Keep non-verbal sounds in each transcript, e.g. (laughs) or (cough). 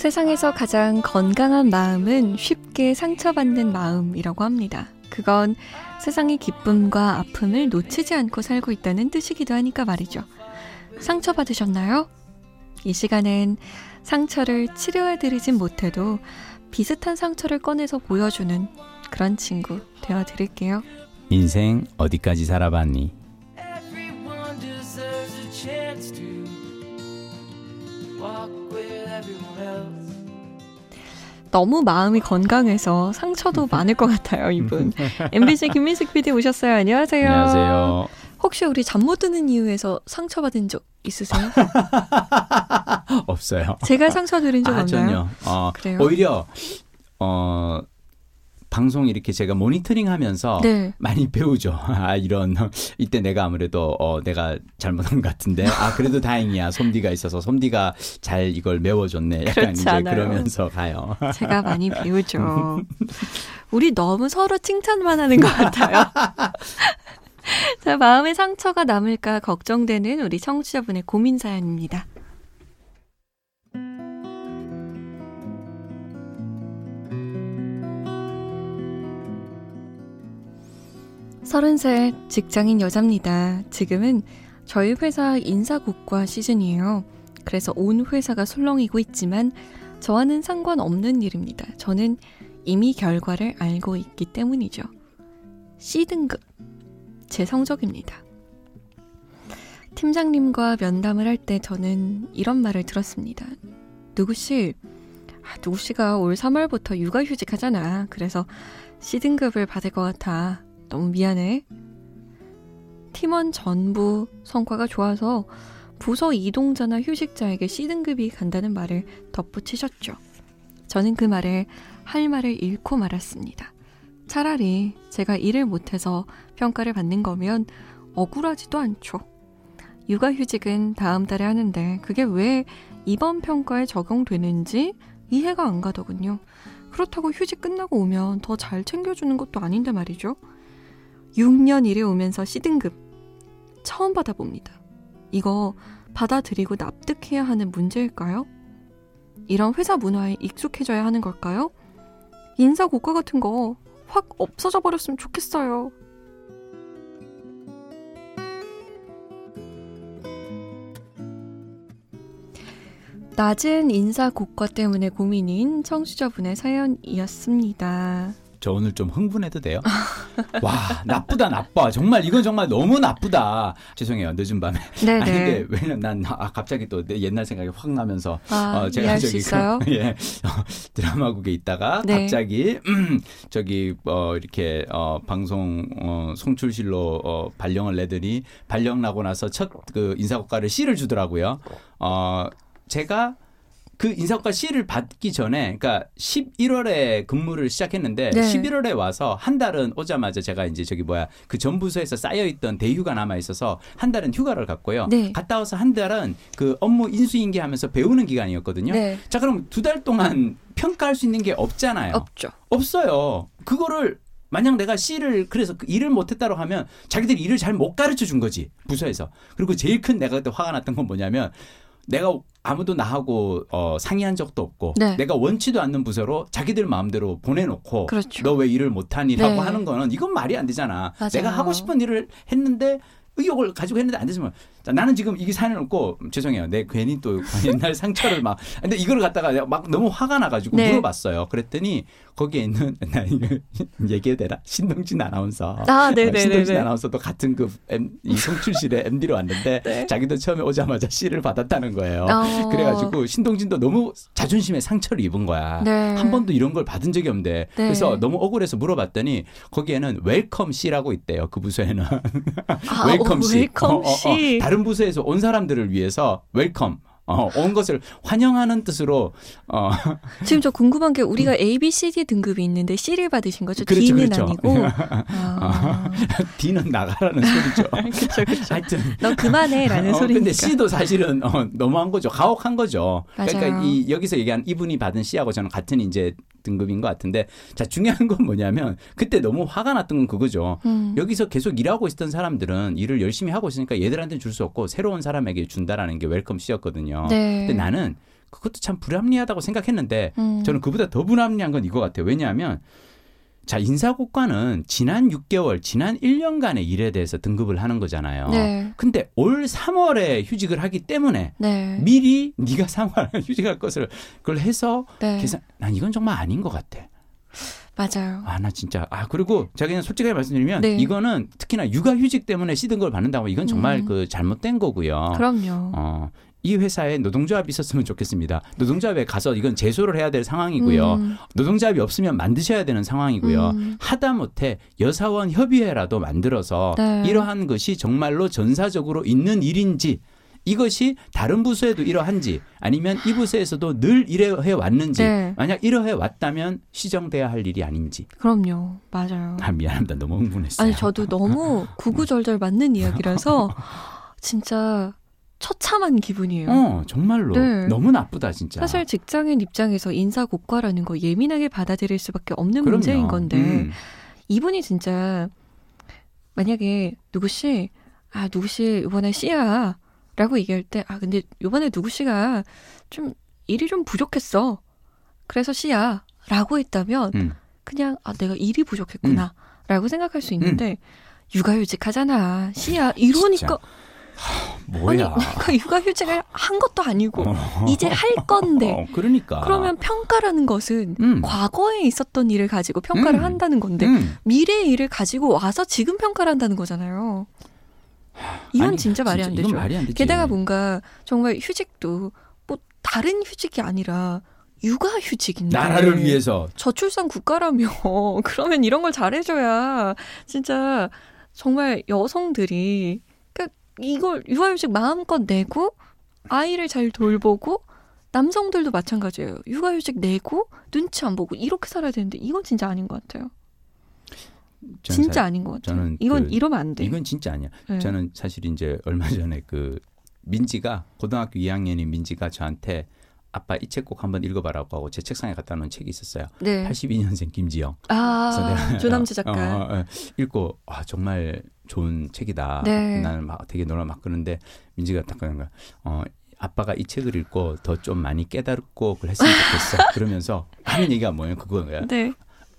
세상에서 가장 건강한 마음은 쉽게 상처받는 마음이라고 합니다. 그건 세상의 기쁨과 아픔을 놓치지 않고 살고 있다는 뜻이기도 하니까 말이죠. 상처받으셨나요? 이 시간엔 상처를 치료해드리진 못해도 비슷한 상처를 꺼내서 보여주는 그런 친구 되어드릴게요. 인생 어디까지 살아봤니? 너무 마음이 건강해서 상처도 많을 것 같아요, 이분. (laughs) MBC 김민식 PD 오셨어요. 안녕하세요. 안녕하세요. 혹시 우리 잠 못 드는 이유에서 상처받은 적 있으세요? (laughs) 없어요. 제가 상처 드린 적 아, 없나요? 전혀. 어, 그래요? 오히려 어 방송 이렇게 제가 모니터링하면서 네. 많이 배우죠. (laughs) 아 이런 이때 내가 아무래도 어 내가 잘못한 것 같은데 아 그래도 (laughs) 다행이야. 솜디가 있어서 솜디가 잘 이걸 메워줬네. 약간 이제 않아요. 그러면서 가요. (laughs) 제가 많이 배우죠. 우리 너무 서로 칭찬만 하는 것 같아요. 자, 마음의 상처가 남을까 걱정되는 우리 청취자분의 고민 사연입니다. 서른살 직장인 여자입니다. 지금은 저희 회사 인사고과 시즌이에요. 그래서 온 회사가 술렁이고 있지만 저와는 상관없는 일입니다. 저는 이미 결과를 알고 있기 때문이죠. C등급. 제 성적입니다. 팀장님과 면담을 할 때 저는 이런 말을 들었습니다. 누구씨, 아, 누구씨가 올 3월부터 육아휴직 하잖아. 그래서 C등급을 받을 것 같아. 너무 미안해. 팀원 전부 성과가 좋아서 부서 이동자나 휴직자에게 C등급이 간다는 말을 덧붙이셨죠. 저는 그 말에 할 말을 잃고 말았습니다. 차라리 제가 일을 못해서 평가를 받는 거면 억울하지도 않죠. 육아휴직은 다음 달에 하는데 그게 왜 이번 평가에 적용되는지 이해가 안 가더군요. 그렇다고 휴직 끝나고 오면 더 잘 챙겨주는 것도 아닌데 말이죠. 6년 일해 오면서 C등급 처음 받아봅니다. 이거 받아들이고 납득해야 하는 문제일까요? 이런 회사 문화에 익숙해져야 하는 걸까요? 인사 고과 같은 거 확 없어져 버렸으면 좋겠어요. 낮은 인사 고과 때문에 고민인 청취자분의 사연이었습니다. 저 오늘 좀 흥분해도 돼요? 와 나쁘다 나빠 정말 이건 정말 너무 나쁘다 죄송해요 늦은 밤에 네네. 아니 근데 왜냐면 난 아, 갑자기 또 내 옛날 생각이 확 나면서 아, 어, 수 있어요? 그, (laughs) 예, 어, 드라마국에 있다가 네. 갑자기 음, (clears throat) 저기 어, 이렇게 어, 방송 어, 송출실로 어, 발령을 내더니 발령 나고 나서 첫 그 인사고과를 C를 주더라고요. 어, 제가 그 인사고과 C를 받기 전에, 그러니까 11월에 근무를 시작했는데 네. 11월에 와서 한 달은 오자마자 제가 이제 저기 뭐야 그 전 부서에서 쌓여 있던 대휴가 남아 있어서 한 달은 휴가를 갔고요. 네. 갔다 와서 한 달은 그 업무 인수인계하면서 배우는 기간이었거든요. 네. 자 그럼 두 달 동안 평가할 수 있는 게 없잖아요. 없죠. 없어요. 그거를 만약 내가 C를 그래서 그 일을 못했다고 하면 자기들이 일을 잘 못 가르쳐 준 거지 부서에서. 그리고 제일 큰 내가 그때 화가 났던 건 뭐냐면 내가 아무도 나하고 어, 상의한 적도 없고 네. 내가 원치도 않는 부서로 자기들 마음대로 보내놓고 그렇죠. 너왜 일을 못하니라고 네. 하는 거는 이건 말이 안 되잖아. 맞아요. 내가 하고 싶은 일을 했는데 의욕을 가지고 했는데 안 됐으면 자, 나는 지금 이게 사연을 놓고 음, 죄송해요. 내 괜히 또 (laughs) 옛날 상처를 막 근데 이걸 갖다가 막 너무 화가 나가지고 네. 물어봤어요. 그랬더니 거기에 있는 (laughs) 나 이거 얘기해도 되나 신동진 아나운서 아, 어, 네네네네. 신동진 아나운서도 같은 그 M, 이 송출실에 MD로 왔는데 (laughs) 네. 자기도 처음에 오자마자 C를 받았다는 거예요. 어. 그래가지고 신동진도 너무 자존심에 상처를 입은 거야. 네. 한 번도 이런 걸 받은 적이 없는데 그래서 너무 억울해서 물어봤더니 거기에는 welcome C라고 있대요. 그 부서에는 아, welcome 오, C. welcome 어, 어, 어. C. 다른 부서에서 온 사람들을 위해서 welcome. 어, 온 것을 환영하는 뜻으로 어, 지금 저 궁금한 게 우리가 A, B, C, D 등급이 있는데 C를 받으신 거죠? 그렇죠, D는 그렇죠. 아니고. (laughs) 아, D는 나가라는 소리죠. (laughs) 그렇죠, 그렇죠. 하여튼 너 그만해라는 어, 소리니까. 근데 C도 사실은 어, 너무한 거죠. 가혹한 거죠. 그러니까 맞아요. 이 여기서 얘기한 이분이 받은 C하고 저는 같은 이제 등급인 것 같은데 자 중요한 건 뭐냐면 그때 너무 화가 났던 건 그거죠. 음. 여기서 계속 일하고 있었던 사람들은 일을 열심히 하고 있으니까 얘들한테 줄 수 없고 새로운 사람에게 준다라는 게 welcome C였거든요. 네. 근데 나는 그것도 참 불합리하다고 생각했는데 음. 저는 그보다 더 불합리한 건 이거 같아요. 왜냐하면 자 인사고과는 지난 6개월, 지난 1년간의 일에 대해서 등급을 하는 거잖아요. 네. 근데 올 3월에 휴직을 하기 때문에 네. 미리 네가 3월 (laughs) 휴직할 것을 그걸 해서 네. 계산. 난 이건 정말 아닌 것 같아. 맞아요. 아 나 진짜 아 그리고 제가 그냥 솔직하게 말씀드리면 네. 이거는 특히나 육아 휴직 때문에 시든 걸 받는다고 이건 정말 음. 그 잘못된 거고요. 그럼요. 어, 이 회사에 노동조합이 있었으면 좋겠습니다. 노동조합에 가서 이건 제소를 해야 될 상황이고요. 음. 노동조합이 없으면 만드셔야 되는 상황이고요. 음. 하다못해 여사원 협의회라도 만들어서 네. 이러한 것이 정말로 전사적으로 있는 일인지 이것이 다른 부서에도 이러한지 아니면 이 부서에서도 늘 이래 왔는지 네. 만약 이러해 왔다면 시정돼야 할 일이 아닌지 그럼요. 맞아요. 아 미안합니다 너무 흥분했어요. 아니 저도 너무 (laughs) 구구절절 맞는 이야기라서 (laughs) 진짜 처참한 기분이에요. 어 정말로 네. 너무 나쁘다 진짜. 사실 직장인 입장에서 인사 고과라는 거 예민하게 받아들일 수밖에 없는 그럼요. 문제인 건데 음. 이분이 진짜 만약에 누구씨 아 누구씨 이번에 씨야 라고 얘기할 때 아 근데 이번에 누구씨가 좀 일이 좀 부족했어 그래서 씨야 라고 했다면 음. 그냥 아 내가 일이 부족했구나 라고 생각할 수 있는데 육아휴직 하잖아 씨야 이러니까 뭐야? 아니 내가 육아휴직을 한 것도 아니고 어. (laughs) 이제 할 건데 어, 그러니까. 그러면 평가라는 것은 음. 과거에 있었던 일을 가지고 평가를 음. 한다는 건데 음. 미래의 일을 가지고 와서 지금 평가를 한다는 거잖아요. 이건 아니, 진짜 말이 안 되죠. 말이 안. 게다가 뭔가 정말 휴직도 뭐 다른 휴직이 아니라 육아휴직인데 나라를 위해서 저출산 국가라며 (laughs) 그러면 이런 걸 잘해줘야 진짜 정말 여성들이 그러니까 이걸 육아휴직 마음껏 내고 아이를 잘 돌보고 남성들도 마찬가지예요. 육아휴직 내고 눈치 안 보고 이렇게 살아야 되는데 이건 진짜 아닌 것 같아요. 진짜 사- 아닌 것 같아요. 저는 이건 그- 이러면 안 돼. 이건 진짜 아니야. 네. 저는 사실 이제 얼마 전에 그 민지가 고등학교 2학년인 민지가 저한테 아빠 이 책 꼭 한번 읽어봐라고 하고 제 책상에 갖다 놓은 책이 있었어요. 네. 82년생 김지영. 아, 내가 조남지 어, 작가. 어, 어, 읽고 아 정말 좋은 책이다. 네. 나는 막 되게 놀라 막 그러는데 민지가 딱 그런 거야. 어 아빠가 이 책을 읽고 더 좀 많이 깨달고 그랬으면 좋겠어. 그러면서 하는 얘기가 뭐예요? 그거야. 네.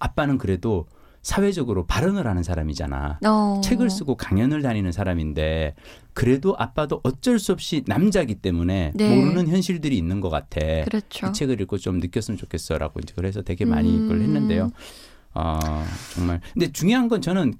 아빠는 그래도 사회적으로 발언을 하는 사람이잖아. 어. 책을 쓰고 강연을 다니는 사람인데 그래도 아빠도 어쩔 수 없이 남자기 때문에 네. 모르는 현실들이 있는 것 같아. 그렇죠. 이 책을 읽고 좀 느꼈으면 좋겠어라고 이제 그래서 되게 많이 음. 그걸 했는데요. 아 정말 근데 중요한 건 저는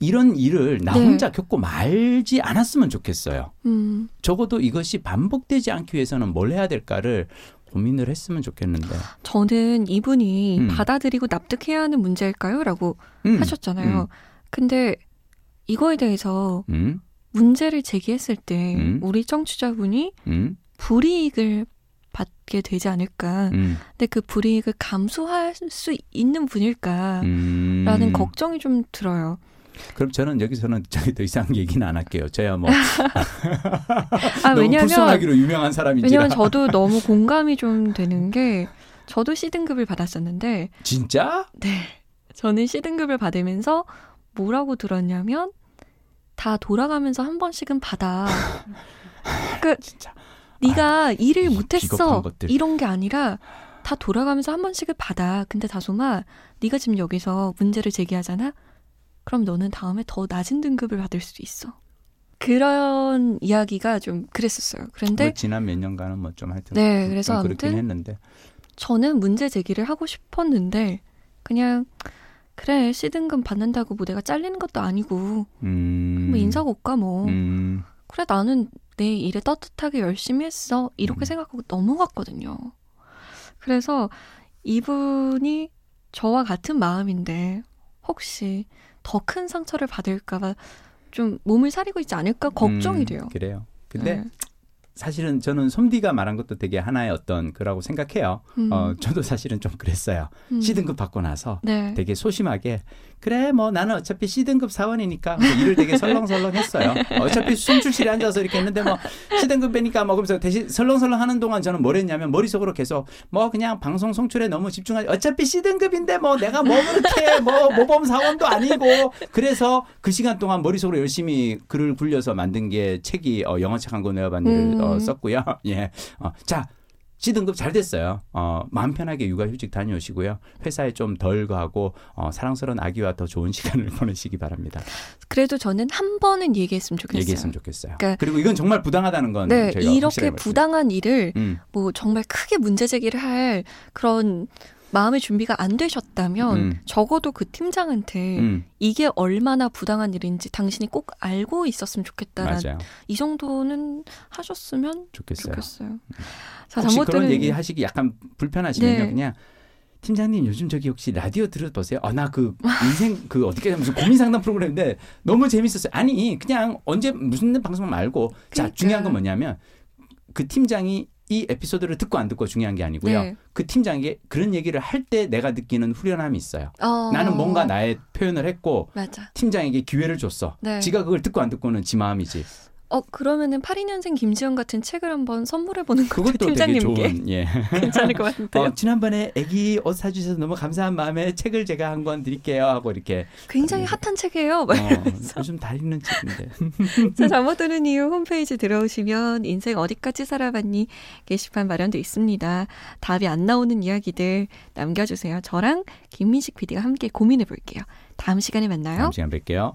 이런 일을 나 네. 혼자 겪고 말지 않았으면 좋겠어요. 음, 적어도 이것이 반복되지 않기 위해서는 뭘 해야 될까를 고민을 했으면 좋겠는데. 저는 이분이 음. 받아들이고 납득해야 하는 문제일까요? 라고 음, 하셨잖아요. 음. 근데 이거에 대해서 음, 문제를 제기했을 때 음. 우리 청취자분이 음, 불이익을 받게 되지 않을까. 음, 근데 그 불이익을 감수할 수 있는 분일까라는 음. 걱정이 좀 들어요. 그럼 저는 여기서는 (laughs) 저기 더 이상 얘기는 안 할게요. 저야 뭐 (laughs) 아, 너무 왜냐면 불손하기로 유명한 사람인지라. 왜냐면 저도 너무 공감이 좀 되는 게 저도 C등급을 받았었는데 진짜? 네. 저는 C등급을 받으면서 뭐라고 들었냐면 다 돌아가면서 한 번씩은 받아. (laughs) 그 진짜. 네가 일을 이 못했어. 이런 게 아니라 다 돌아가면서 한 번씩은 받아. 근데 다솜아 네가 지금 여기서 문제를 제기하잖아. 그럼 너는 다음에 더 낮은 등급을 받을 수도 있어. 그런 이야기가 좀 그랬었어요. 그런데 뭐 지난 몇 년간은 뭐 좀 하여튼 네, 좀 그래서 그렇긴 아무튼 했는데 저는 문제 제기를 하고 싶었는데 그냥 그래 C등급 받는다고 뭐 내가 잘리는 것도 아니고 음, 뭐 인사고과 뭐 음, 그래 나는 내 일에 떳떳하게 열심히 했어 이렇게 음. 생각하고 넘어갔거든요. 그래서 이분이 저와 같은 마음인데 혹시 더 큰 상처를 받을까봐 좀 몸을 사리고 있지 않을까 걱정이 음, 돼요. 그래요. 근데 네. 사실은 저는 솜디가 말한 것도 되게 하나의 어떤 그라고 생각해요. 음, 어, 저도 사실은 좀 그랬어요. 음. C등급 받고 나서 네. 되게 소심하게 그래 뭐 나는 어차피 C등급 사원이니까 뭐 일을 되게 설렁설렁 했어요. 어차피 숨출실에 앉아서 이렇게 했는데 뭐 C등급 빼니까 먹으면서 대신 설렁설렁 하는 동안 저는 뭘 했냐면 머릿속으로 계속 뭐 그냥 방송 송출에 너무 집중하지 어차피 C등급인데 뭐 내가 뭐 그렇게 뭐 모범 사원도 아니고 그래서 그 시간 동안 머릿속으로 열심히 글을 굴려서 만든 게 책이 어, 영어책 한 권 외워봤니를 음. 어, 썼고요. (laughs) 예. 어, 자 C등급 잘 됐어요. 어, 마음 편하게 육아휴직 다녀오시고요. 회사에 좀 덜 가고 어, 사랑스러운 아기와 더 좋은 시간을 (laughs) 보내시기 바랍니다. 그래도 저는 한 번은 얘기했으면 좋겠어요. 얘기했으면 좋겠어요. 그러니까- 그리고 이건 정말 부당하다는 건 네, 이렇게 부당한 일을 음, 뭐 정말 크게 문제 제기를 할 그런 마음의 준비가 안 되셨다면 음. 적어도 그 팀장한테 음, 이게 얼마나 부당한 일인지 당신이 꼭 알고 있었으면 좋겠다라는 맞아요. 이 정도는 하셨으면 좋겠어요. 좋겠어요. 자, 혹시 그런 잘못들은 얘기 하시기 약간 불편하시면요. 네. 그냥 팀장님 요즘 저기 혹시 라디오 들어보세요? 아나그 인생 그 어떻게 무슨 고민 상담 프로그램인데 너무 재밌었어요. 아니 그냥 언제 무슨 방송 말고 자 그러니까. 중요한 건 뭐냐면 그 팀장이 이 에피소드를 듣고 안 듣고 중요한 게 아니고요. 네. 그 팀장에게 그런 얘기를 할 때 내가 느끼는 후련함이 있어요. 어, 나는 뭔가 나의 표현을 했고 맞아. 팀장에게 기회를 줬어. 네. 지가 그걸 듣고 안 듣고는 지 마음이지. 어 그러면은 82년생 김지영 같은 책을 한번 선물해 보는 것도 팀장님께 좋은 예. (laughs) 괜찮을 것 같은데요. 어, 지난번에 아기 옷 사주셔서 너무 감사한 마음에 책을 제가 한 권 드릴게요 하고 이렇게 굉장히 핫한 책이에요. 어, 요즘 다 읽는 책인데 (laughs) 자, 잘못 들은 이유 홈페이지 들어오시면 인생 어디까지 살아봤니 게시판 마련돼 있습니다. 답이 안 나오는 이야기들 남겨주세요. 저랑 김민식 PD가 함께 고민해 볼게요. 다음 시간에 만나요. 다음 시간 뵐게요.